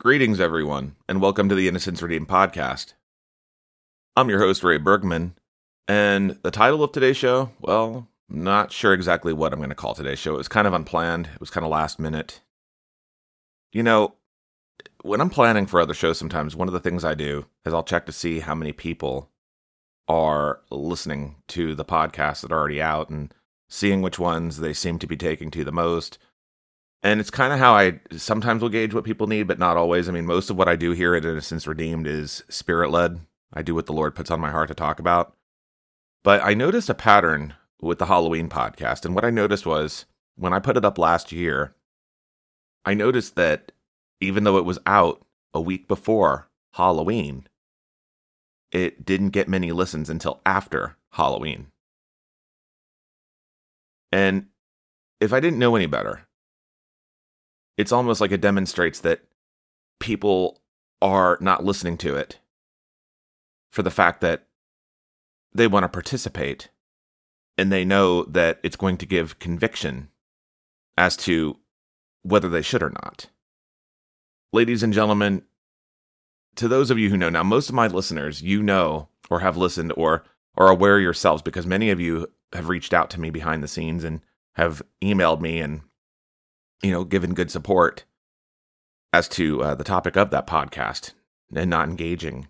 Greetings, everyone, and welcome to the Innocence Redeemed podcast. I'm your host, Ray Bergman, and the title of today's show, well, not sure exactly what I'm going to call today's show. It was kind of unplanned, it was kind of last minute. You know, when I'm planning for other shows, sometimes one of the things I do is I'll check to see how many people are listening to the podcasts that are already out and seeing which ones they seem to be taking to the most and it's kind of how I sometimes will gauge what people need, but not always. I mean, most of what I do here at Innocence Redeemed is spirit led. I do what the Lord puts on my heart to talk about. But I noticed a pattern with the Halloween podcast. And what I noticed was when I put it up last year, I noticed that even though it was out a week before Halloween, it didn't get many listens until after Halloween. And if I didn't know any better, it's almost like it demonstrates that people are not listening to it for the fact that they want to participate and they know that it's going to give conviction as to whether they should or not. Ladies and gentlemen, to those of you who know now, most of my listeners, you know or have listened or are aware yourselves because many of you have reached out to me behind the scenes and have emailed me and you know, given good support as to uh, the topic of that podcast and not engaging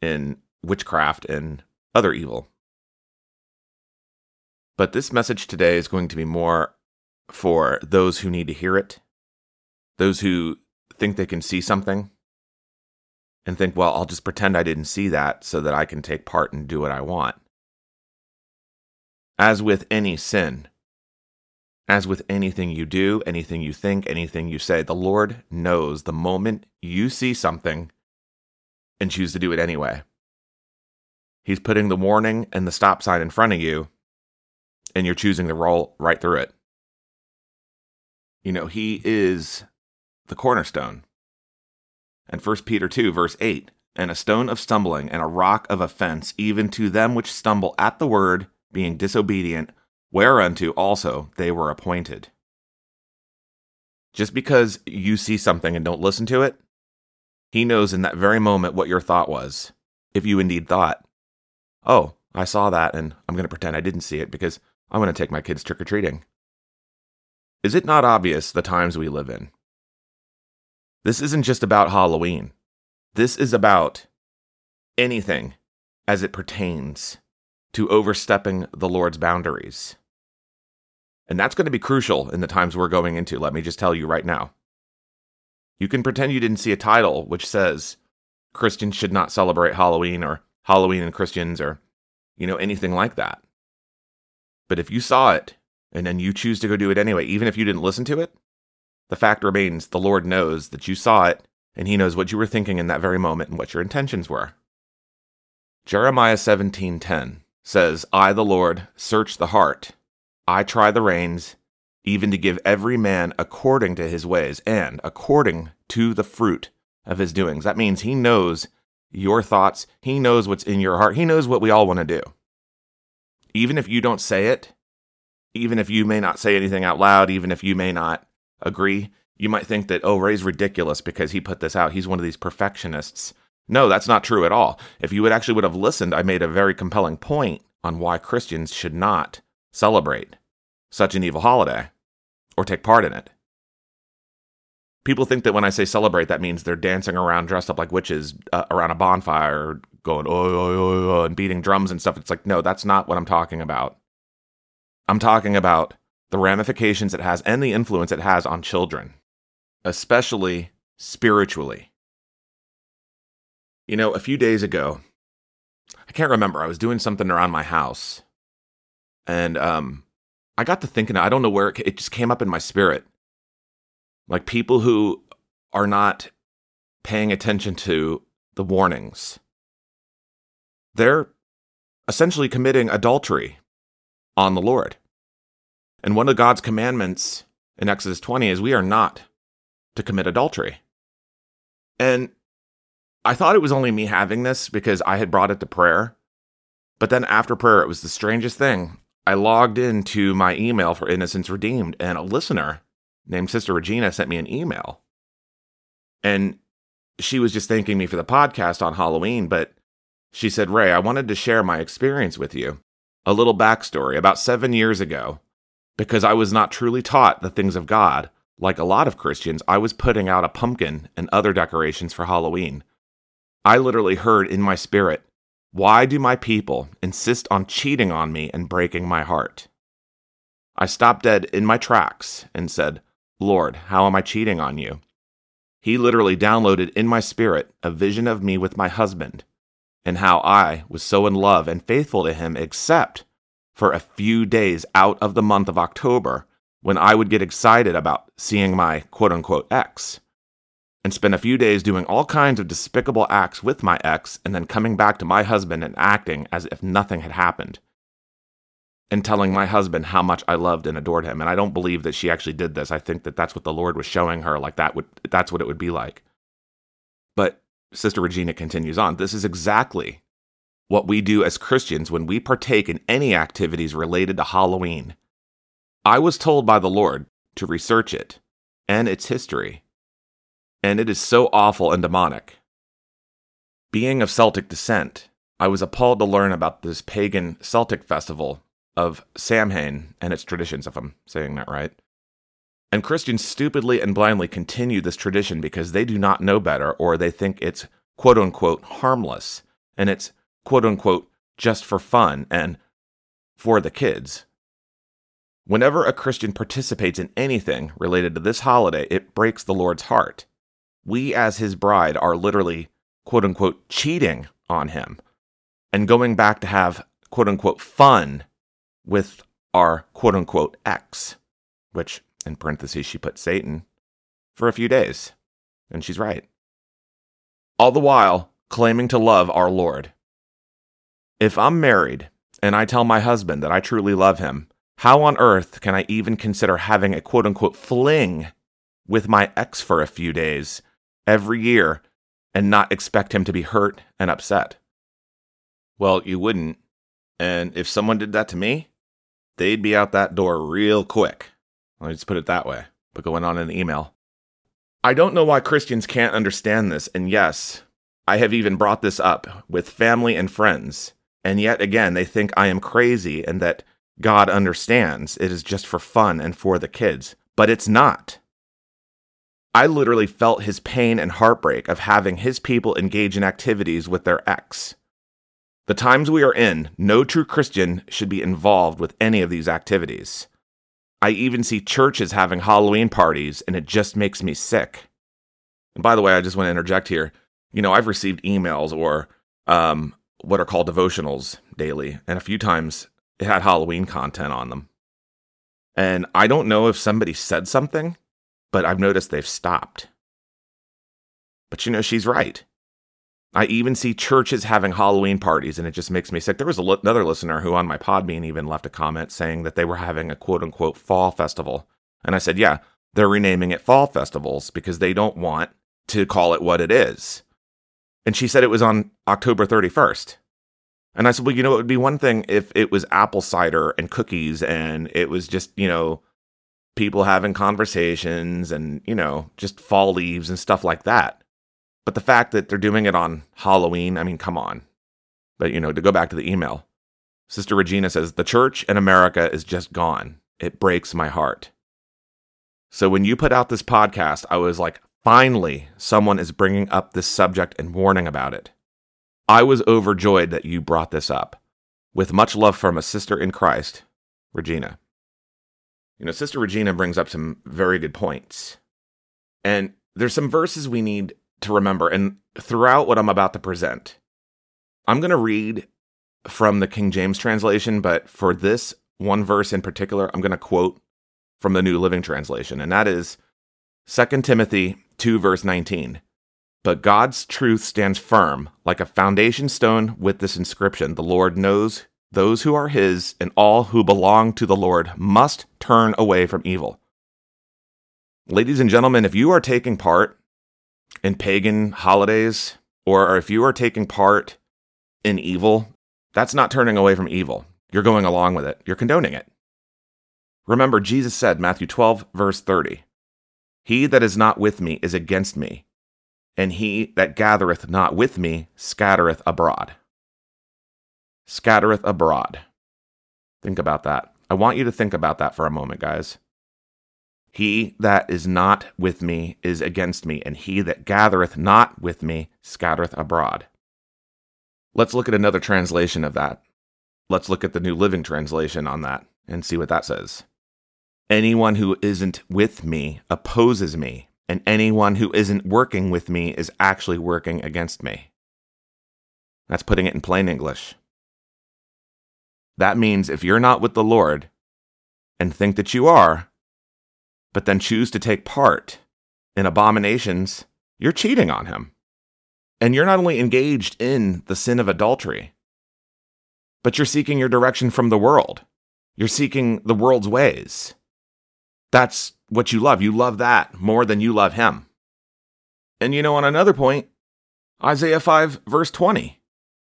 in witchcraft and other evil. But this message today is going to be more for those who need to hear it, those who think they can see something and think, well, I'll just pretend I didn't see that so that I can take part and do what I want. As with any sin, as with anything you do, anything you think, anything you say, the Lord knows the moment you see something and choose to do it anyway. He's putting the warning and the stop sign in front of you, and you're choosing to roll right through it. You know, He is the cornerstone. And 1 Peter 2, verse 8 and a stone of stumbling and a rock of offense, even to them which stumble at the word, being disobedient, whereunto also they were appointed. Just because you see something and don't listen to it, he knows in that very moment what your thought was, if you indeed thought, oh, I saw that and I'm going to pretend I didn't see it because I'm going to take my kids trick or treating. Is it not obvious the times we live in? This isn't just about Halloween. This is about anything as it pertains to overstepping the Lord's boundaries. And that's going to be crucial in the times we're going into, let me just tell you right now. You can pretend you didn't see a title which says Christians should not celebrate Halloween or Halloween and Christians or, you know, anything like that. But if you saw it and then you choose to go do it anyway, even if you didn't listen to it, the fact remains the Lord knows that you saw it and he knows what you were thinking in that very moment and what your intentions were. Jeremiah 17:10 says, "I the Lord search the heart I try the reins, even to give every man according to his ways and according to the fruit of his doings. That means he knows your thoughts, he knows what's in your heart, he knows what we all want to do. Even if you don't say it, even if you may not say anything out loud, even if you may not agree, you might think that, oh, Ray's ridiculous because he put this out. He's one of these perfectionists. No, that's not true at all. If you would actually would have listened, I made a very compelling point on why Christians should not celebrate such an evil holiday or take part in it. People think that when I say celebrate, that means they're dancing around dressed up like witches uh, around a bonfire, going oi, oi, oi, oi, and beating drums and stuff. It's like, no, that's not what I'm talking about. I'm talking about the ramifications it has and the influence it has on children, especially spiritually. You know, a few days ago, I can't remember, I was doing something around my house and um, I got to thinking, I don't know where it, it just came up in my spirit. Like people who are not paying attention to the warnings, they're essentially committing adultery on the Lord. And one of God's commandments in Exodus 20 is we are not to commit adultery. And I thought it was only me having this because I had brought it to prayer. But then after prayer, it was the strangest thing. I logged into my email for Innocence Redeemed, and a listener named Sister Regina sent me an email. And she was just thanking me for the podcast on Halloween, but she said, Ray, I wanted to share my experience with you. A little backstory. About seven years ago, because I was not truly taught the things of God, like a lot of Christians, I was putting out a pumpkin and other decorations for Halloween. I literally heard in my spirit, Why do my people insist on cheating on me and breaking my heart? I stopped dead in my tracks and said, Lord, how am I cheating on you? He literally downloaded in my spirit a vision of me with my husband and how I was so in love and faithful to him, except for a few days out of the month of October when I would get excited about seeing my quote unquote ex and spend a few days doing all kinds of despicable acts with my ex and then coming back to my husband and acting as if nothing had happened and telling my husband how much I loved and adored him. And I don't believe that she actually did this. I think that that's what the Lord was showing her, like that would that's what it would be like. But Sister Regina continues on. This is exactly what we do as Christians when we partake in any activities related to Halloween. I was told by the Lord to research it and its history, and it is so awful and demonic. Being of Celtic descent, I was appalled to learn about this pagan Celtic festival of Samhain and its traditions, if I'm saying that right. And Christians stupidly and blindly continue this tradition because they do not know better or they think it's quote unquote harmless and it's quote unquote just for fun and for the kids. Whenever a Christian participates in anything related to this holiday, it breaks the Lord's heart. We, as his bride, are literally quote unquote cheating on him and going back to have quote unquote fun with our quote unquote ex, which in parentheses she put Satan, for a few days. And she's right. All the while claiming to love our Lord. If I'm married and I tell my husband that I truly love him, how on earth can I even consider having a quote unquote fling with my ex for a few days every year and not expect him to be hurt and upset? Well, you wouldn't. And if someone did that to me, they'd be out that door real quick. Let me just put it that way. But going on in the email. I don't know why Christians can't understand this, and yes, I have even brought this up with family and friends, and yet again, they think I am crazy and that God understands it is just for fun and for the kids, but it's not. I literally felt his pain and heartbreak of having his people engage in activities with their ex. The times we are in, no true Christian should be involved with any of these activities. I even see churches having Halloween parties, and it just makes me sick. And by the way, I just want to interject here. You know, I've received emails or um, what are called devotionals daily, and a few times it had Halloween content on them. And I don't know if somebody said something, but I've noticed they've stopped. But you know, she's right. I even see churches having Halloween parties, and it just makes me sick. There was li- another listener who on my Podbean even left a comment saying that they were having a quote unquote fall festival. And I said, yeah, they're renaming it fall festivals because they don't want to call it what it is. And she said it was on October 31st. And I said, well, you know, it would be one thing if it was apple cider and cookies and it was just, you know, people having conversations and, you know, just fall leaves and stuff like that. But the fact that they're doing it on Halloween, I mean, come on. But, you know, to go back to the email, Sister Regina says, The church in America is just gone. It breaks my heart. So when you put out this podcast, I was like, finally, someone is bringing up this subject and warning about it. I was overjoyed that you brought this up. With much love from a sister in Christ, Regina. You know, Sister Regina brings up some very good points. And there's some verses we need to remember. And throughout what I'm about to present, I'm going to read from the King James translation, but for this one verse in particular, I'm going to quote from the New Living Translation, and that is 2 Timothy 2, verse 19. But God's truth stands firm like a foundation stone with this inscription The Lord knows those who are his, and all who belong to the Lord must turn away from evil. Ladies and gentlemen, if you are taking part in pagan holidays, or if you are taking part in evil, that's not turning away from evil. You're going along with it, you're condoning it. Remember, Jesus said, Matthew 12, verse 30, He that is not with me is against me, and he that gathereth not with me scattereth abroad. Scattereth abroad. Think about that. I want you to think about that for a moment, guys. He that is not with me is against me, and he that gathereth not with me scattereth abroad. Let's look at another translation of that. Let's look at the New Living Translation on that and see what that says. Anyone who isn't with me opposes me, and anyone who isn't working with me is actually working against me. That's putting it in plain English. That means if you're not with the Lord and think that you are, but then choose to take part in abominations, you're cheating on him. And you're not only engaged in the sin of adultery, but you're seeking your direction from the world. You're seeking the world's ways. That's what you love. You love that more than you love him. And you know, on another point, Isaiah 5, verse 20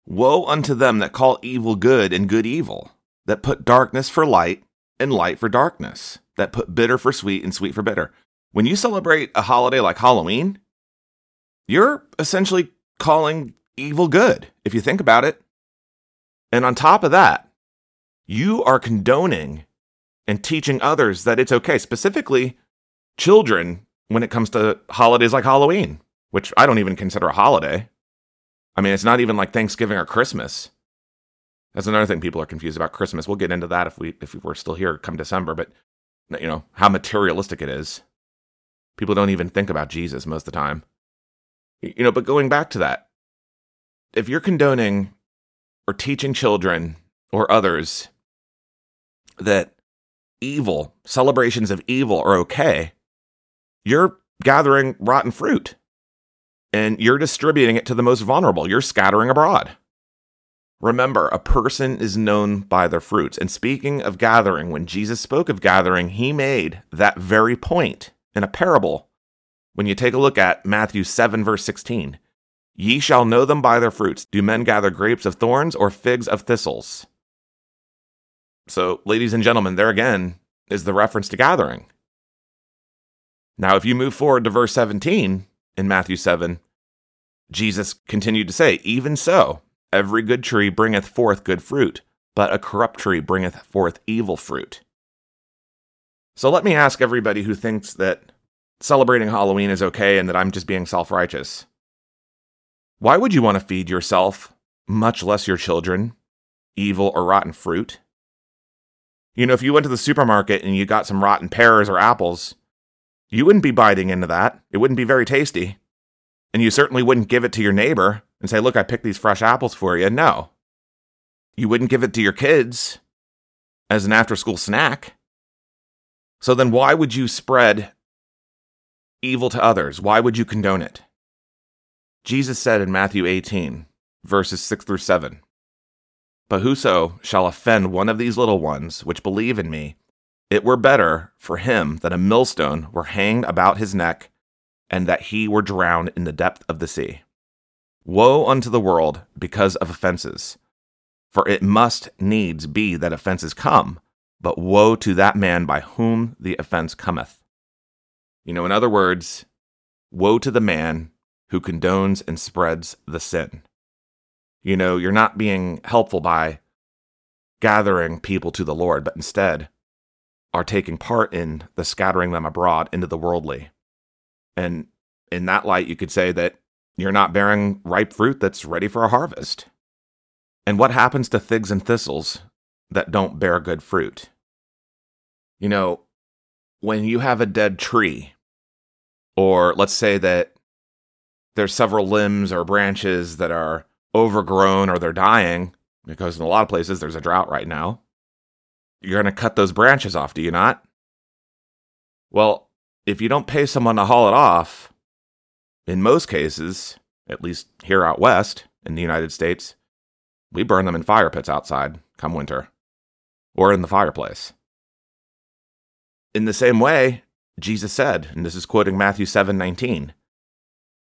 Woe unto them that call evil good and good evil, that put darkness for light and light for darkness, that put bitter for sweet and sweet for bitter. When you celebrate a holiday like Halloween, you're essentially calling evil good, if you think about it. And on top of that, you are condoning and teaching others that it's okay, specifically children, when it comes to holidays like Halloween, which I don't even consider a holiday. I mean, it's not even like Thanksgiving or Christmas. That's another thing people are confused about Christmas. We'll get into that if we if we're still here come December, but you know, how materialistic it is. People don't even think about Jesus most of the time. You know, but going back to that, if you're condoning or teaching children or others that evil, celebrations of evil are okay, you're gathering rotten fruit and you're distributing it to the most vulnerable. You're scattering abroad. Remember, a person is known by their fruits. And speaking of gathering, when Jesus spoke of gathering, he made that very point in a parable. When you take a look at Matthew 7, verse 16, ye shall know them by their fruits. Do men gather grapes of thorns or figs of thistles? So, ladies and gentlemen, there again is the reference to gathering. Now, if you move forward to verse 17 in Matthew 7, Jesus continued to say, Even so, every good tree bringeth forth good fruit, but a corrupt tree bringeth forth evil fruit. So let me ask everybody who thinks that celebrating Halloween is okay and that I'm just being self righteous. Why would you want to feed yourself, much less your children, evil or rotten fruit? You know, if you went to the supermarket and you got some rotten pears or apples, you wouldn't be biting into that. It wouldn't be very tasty. And you certainly wouldn't give it to your neighbor and say, Look, I picked these fresh apples for you. No. You wouldn't give it to your kids as an after school snack. So then why would you spread evil to others? Why would you condone it? Jesus said in Matthew 18, verses 6 through 7 But whoso shall offend one of these little ones which believe in me, it were better for him that a millstone were hanged about his neck, and that he were drowned in the depth of the sea. Woe unto the world because of offenses! For it must needs be that offenses come, but woe to that man by whom the offense cometh. You know, in other words, woe to the man who condones and spreads the sin. You know, you're not being helpful by gathering people to the Lord, but instead are taking part in the scattering them abroad into the worldly. And in that light, you could say that you're not bearing ripe fruit that's ready for a harvest. And what happens to figs and thistles that don't bear good fruit? You know, when you have a dead tree, or let's say that there's several limbs or branches that are overgrown or they're dying, because in a lot of places there's a drought right now, you're going to cut those branches off, do you not? Well, if you don't pay someone to haul it off, in most cases, at least here out west in the United States, we burn them in fire pits outside come winter or in the fireplace. In the same way, Jesus said, and this is quoting Matthew 7:19,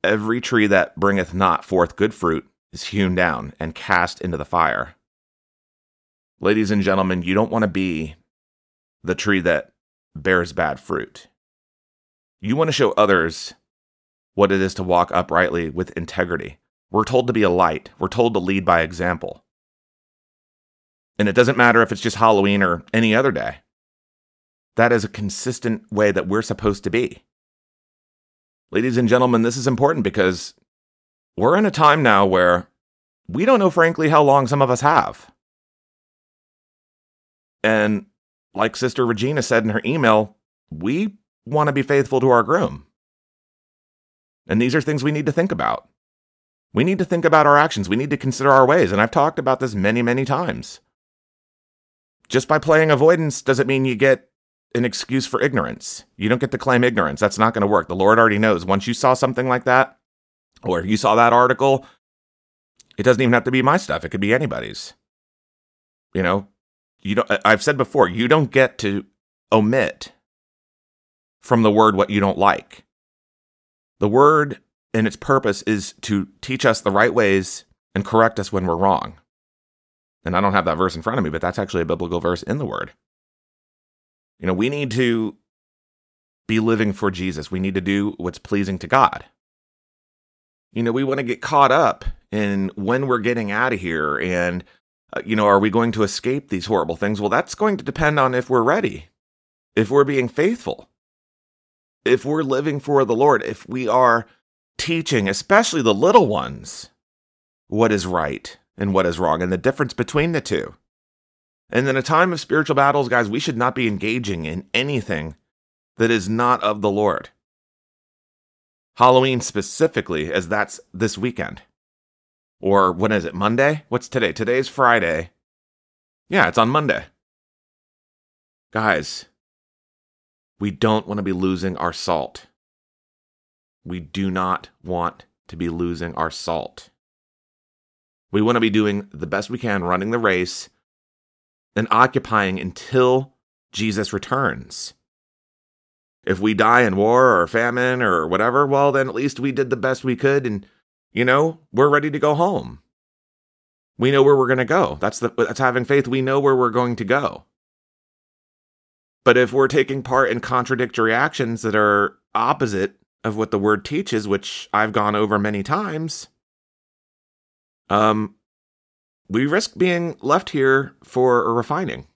every tree that bringeth not forth good fruit is hewn down and cast into the fire. Ladies and gentlemen, you don't want to be the tree that bears bad fruit. You want to show others what it is to walk uprightly with integrity. We're told to be a light, we're told to lead by example. And it doesn't matter if it's just Halloween or any other day. That is a consistent way that we're supposed to be. Ladies and gentlemen, this is important because we're in a time now where we don't know, frankly, how long some of us have. And like Sister Regina said in her email, we want to be faithful to our groom. And these are things we need to think about. We need to think about our actions. We need to consider our ways. And I've talked about this many, many times. Just by playing avoidance doesn't mean you get an excuse for ignorance. You don't get to claim ignorance. That's not going to work. The Lord already knows. Once you saw something like that, or you saw that article, it doesn't even have to be my stuff. It could be anybody's. You know, you don't I've said before, you don't get to omit from the word what you don't like. The word and its purpose is to teach us the right ways and correct us when we're wrong. And I don't have that verse in front of me, but that's actually a biblical verse in the word. You know, we need to be living for Jesus. We need to do what's pleasing to God. You know, we want to get caught up in when we're getting out of here and, uh, you know, are we going to escape these horrible things? Well, that's going to depend on if we're ready, if we're being faithful, if we're living for the Lord, if we are teaching, especially the little ones, what is right and what is wrong and the difference between the two. And in a time of spiritual battles, guys, we should not be engaging in anything that is not of the Lord. Halloween specifically, as that's this weekend. Or when is it? Monday? What's today? Today's Friday. Yeah, it's on Monday. Guys, we don't want to be losing our salt. We do not want to be losing our salt. We want to be doing the best we can, running the race and occupying until Jesus returns. If we die in war or famine or whatever, well, then at least we did the best we could and, you know, we're ready to go home. We know where we're going to go. That's, the, that's having faith. We know where we're going to go. But if we're taking part in contradictory actions that are opposite of what the word teaches, which I've gone over many times, um, we risk being left here for a refining.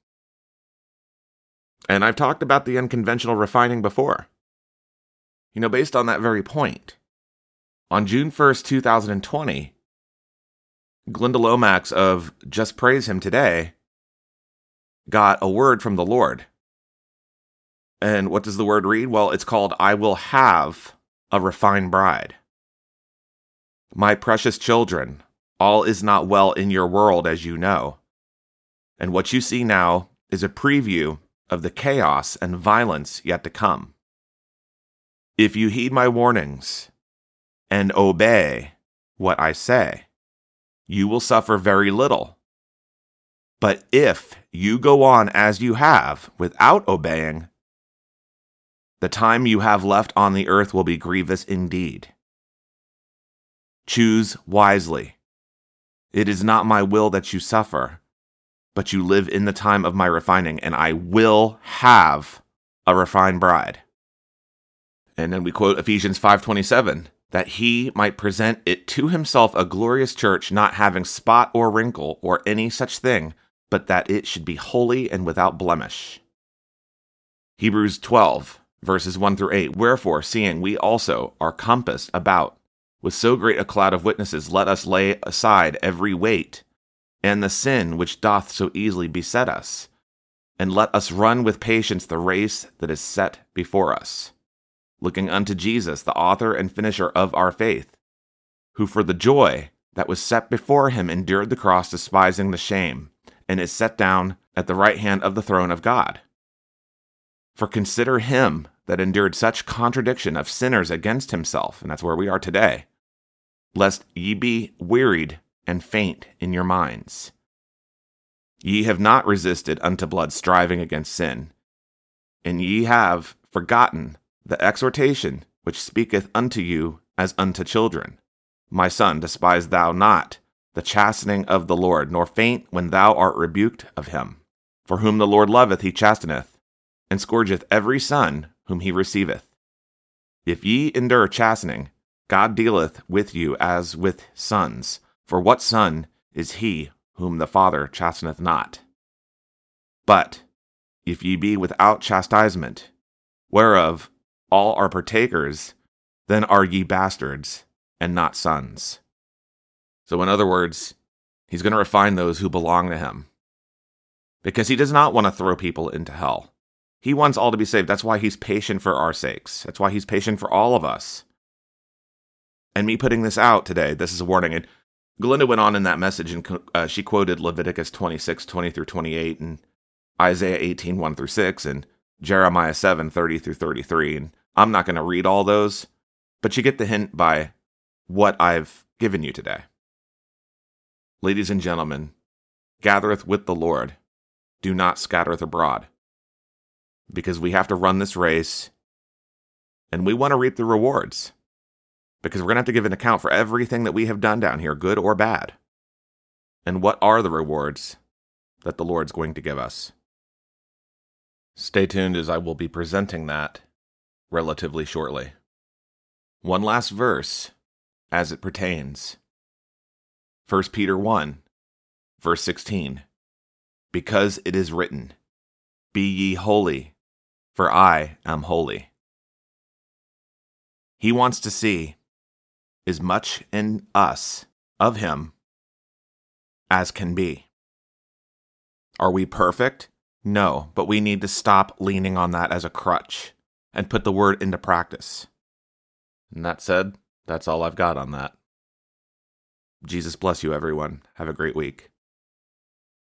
And I've talked about the unconventional refining before. You know, based on that very point, on June 1st, 2020, Glynda Lomax of Just Praise Him Today got a word from the Lord. And what does the word read? Well, it's called, I will have a refined bride. My precious children, all is not well in your world, as you know. And what you see now is a preview of the chaos and violence yet to come. If you heed my warnings and obey what I say, you will suffer very little. But if you go on as you have without obeying, the time you have left on the earth will be grievous indeed. Choose wisely it is not my will that you suffer, but you live in the time of my refining, and I will have a refined bride. And then we quote Ephesians 5:27 that he might present it to himself a glorious church not having spot or wrinkle or any such thing, but that it should be holy and without blemish. Hebrews 12 verses 1 through 8 Wherefore seeing we also are compassed about with so great a cloud of witnesses, let us lay aside every weight and the sin which doth so easily beset us, and let us run with patience the race that is set before us, looking unto Jesus, the author and finisher of our faith, who for the joy that was set before him endured the cross, despising the shame, and is set down at the right hand of the throne of God. For consider him that endured such contradiction of sinners against himself, and that's where we are today, lest ye be wearied and faint in your minds. Ye have not resisted unto blood, striving against sin, and ye have forgotten the exhortation which speaketh unto you as unto children. My son, despise thou not the chastening of the Lord, nor faint when thou art rebuked of him. For whom the Lord loveth, he chasteneth, and scourgeth every son whom he receiveth. If ye endure chastening, God dealeth with you as with sons. For what son is he whom the Father chasteneth not? But if ye be without chastisement, whereof all are partakers, then are ye bastards and not sons. So, in other words, he's going to refine those who belong to him. Because he does not want to throw people into hell. He wants all to be saved. That's why he's patient for our sakes. That's why he's patient for all of us. And me putting this out today, this is a warning. And Glynda went on in that message and uh, she quoted Leviticus 26, 20 through 28, and Isaiah 18, 1 through 6, and Jeremiah 7, 30 through 33. And I'm not going to read all those, but you get the hint by what I've given you today. Ladies and gentlemen, gathereth with the Lord, do not scattereth abroad, because we have to run this race and we want to reap the rewards, because we're going to have to give an account for everything that we have done down here, good or bad. And what are the rewards that the Lord's going to give us? Stay tuned as I will be presenting that relatively shortly. One last verse as it pertains 1 Peter 1, verse 16. Because it is written, Be ye holy, for I am holy. He wants to see as much in us of Him as can be. Are we perfect? No, but we need to stop leaning on that as a crutch and put the word into practice. And that said, that's all I've got on that. Jesus bless you, everyone. Have a great week.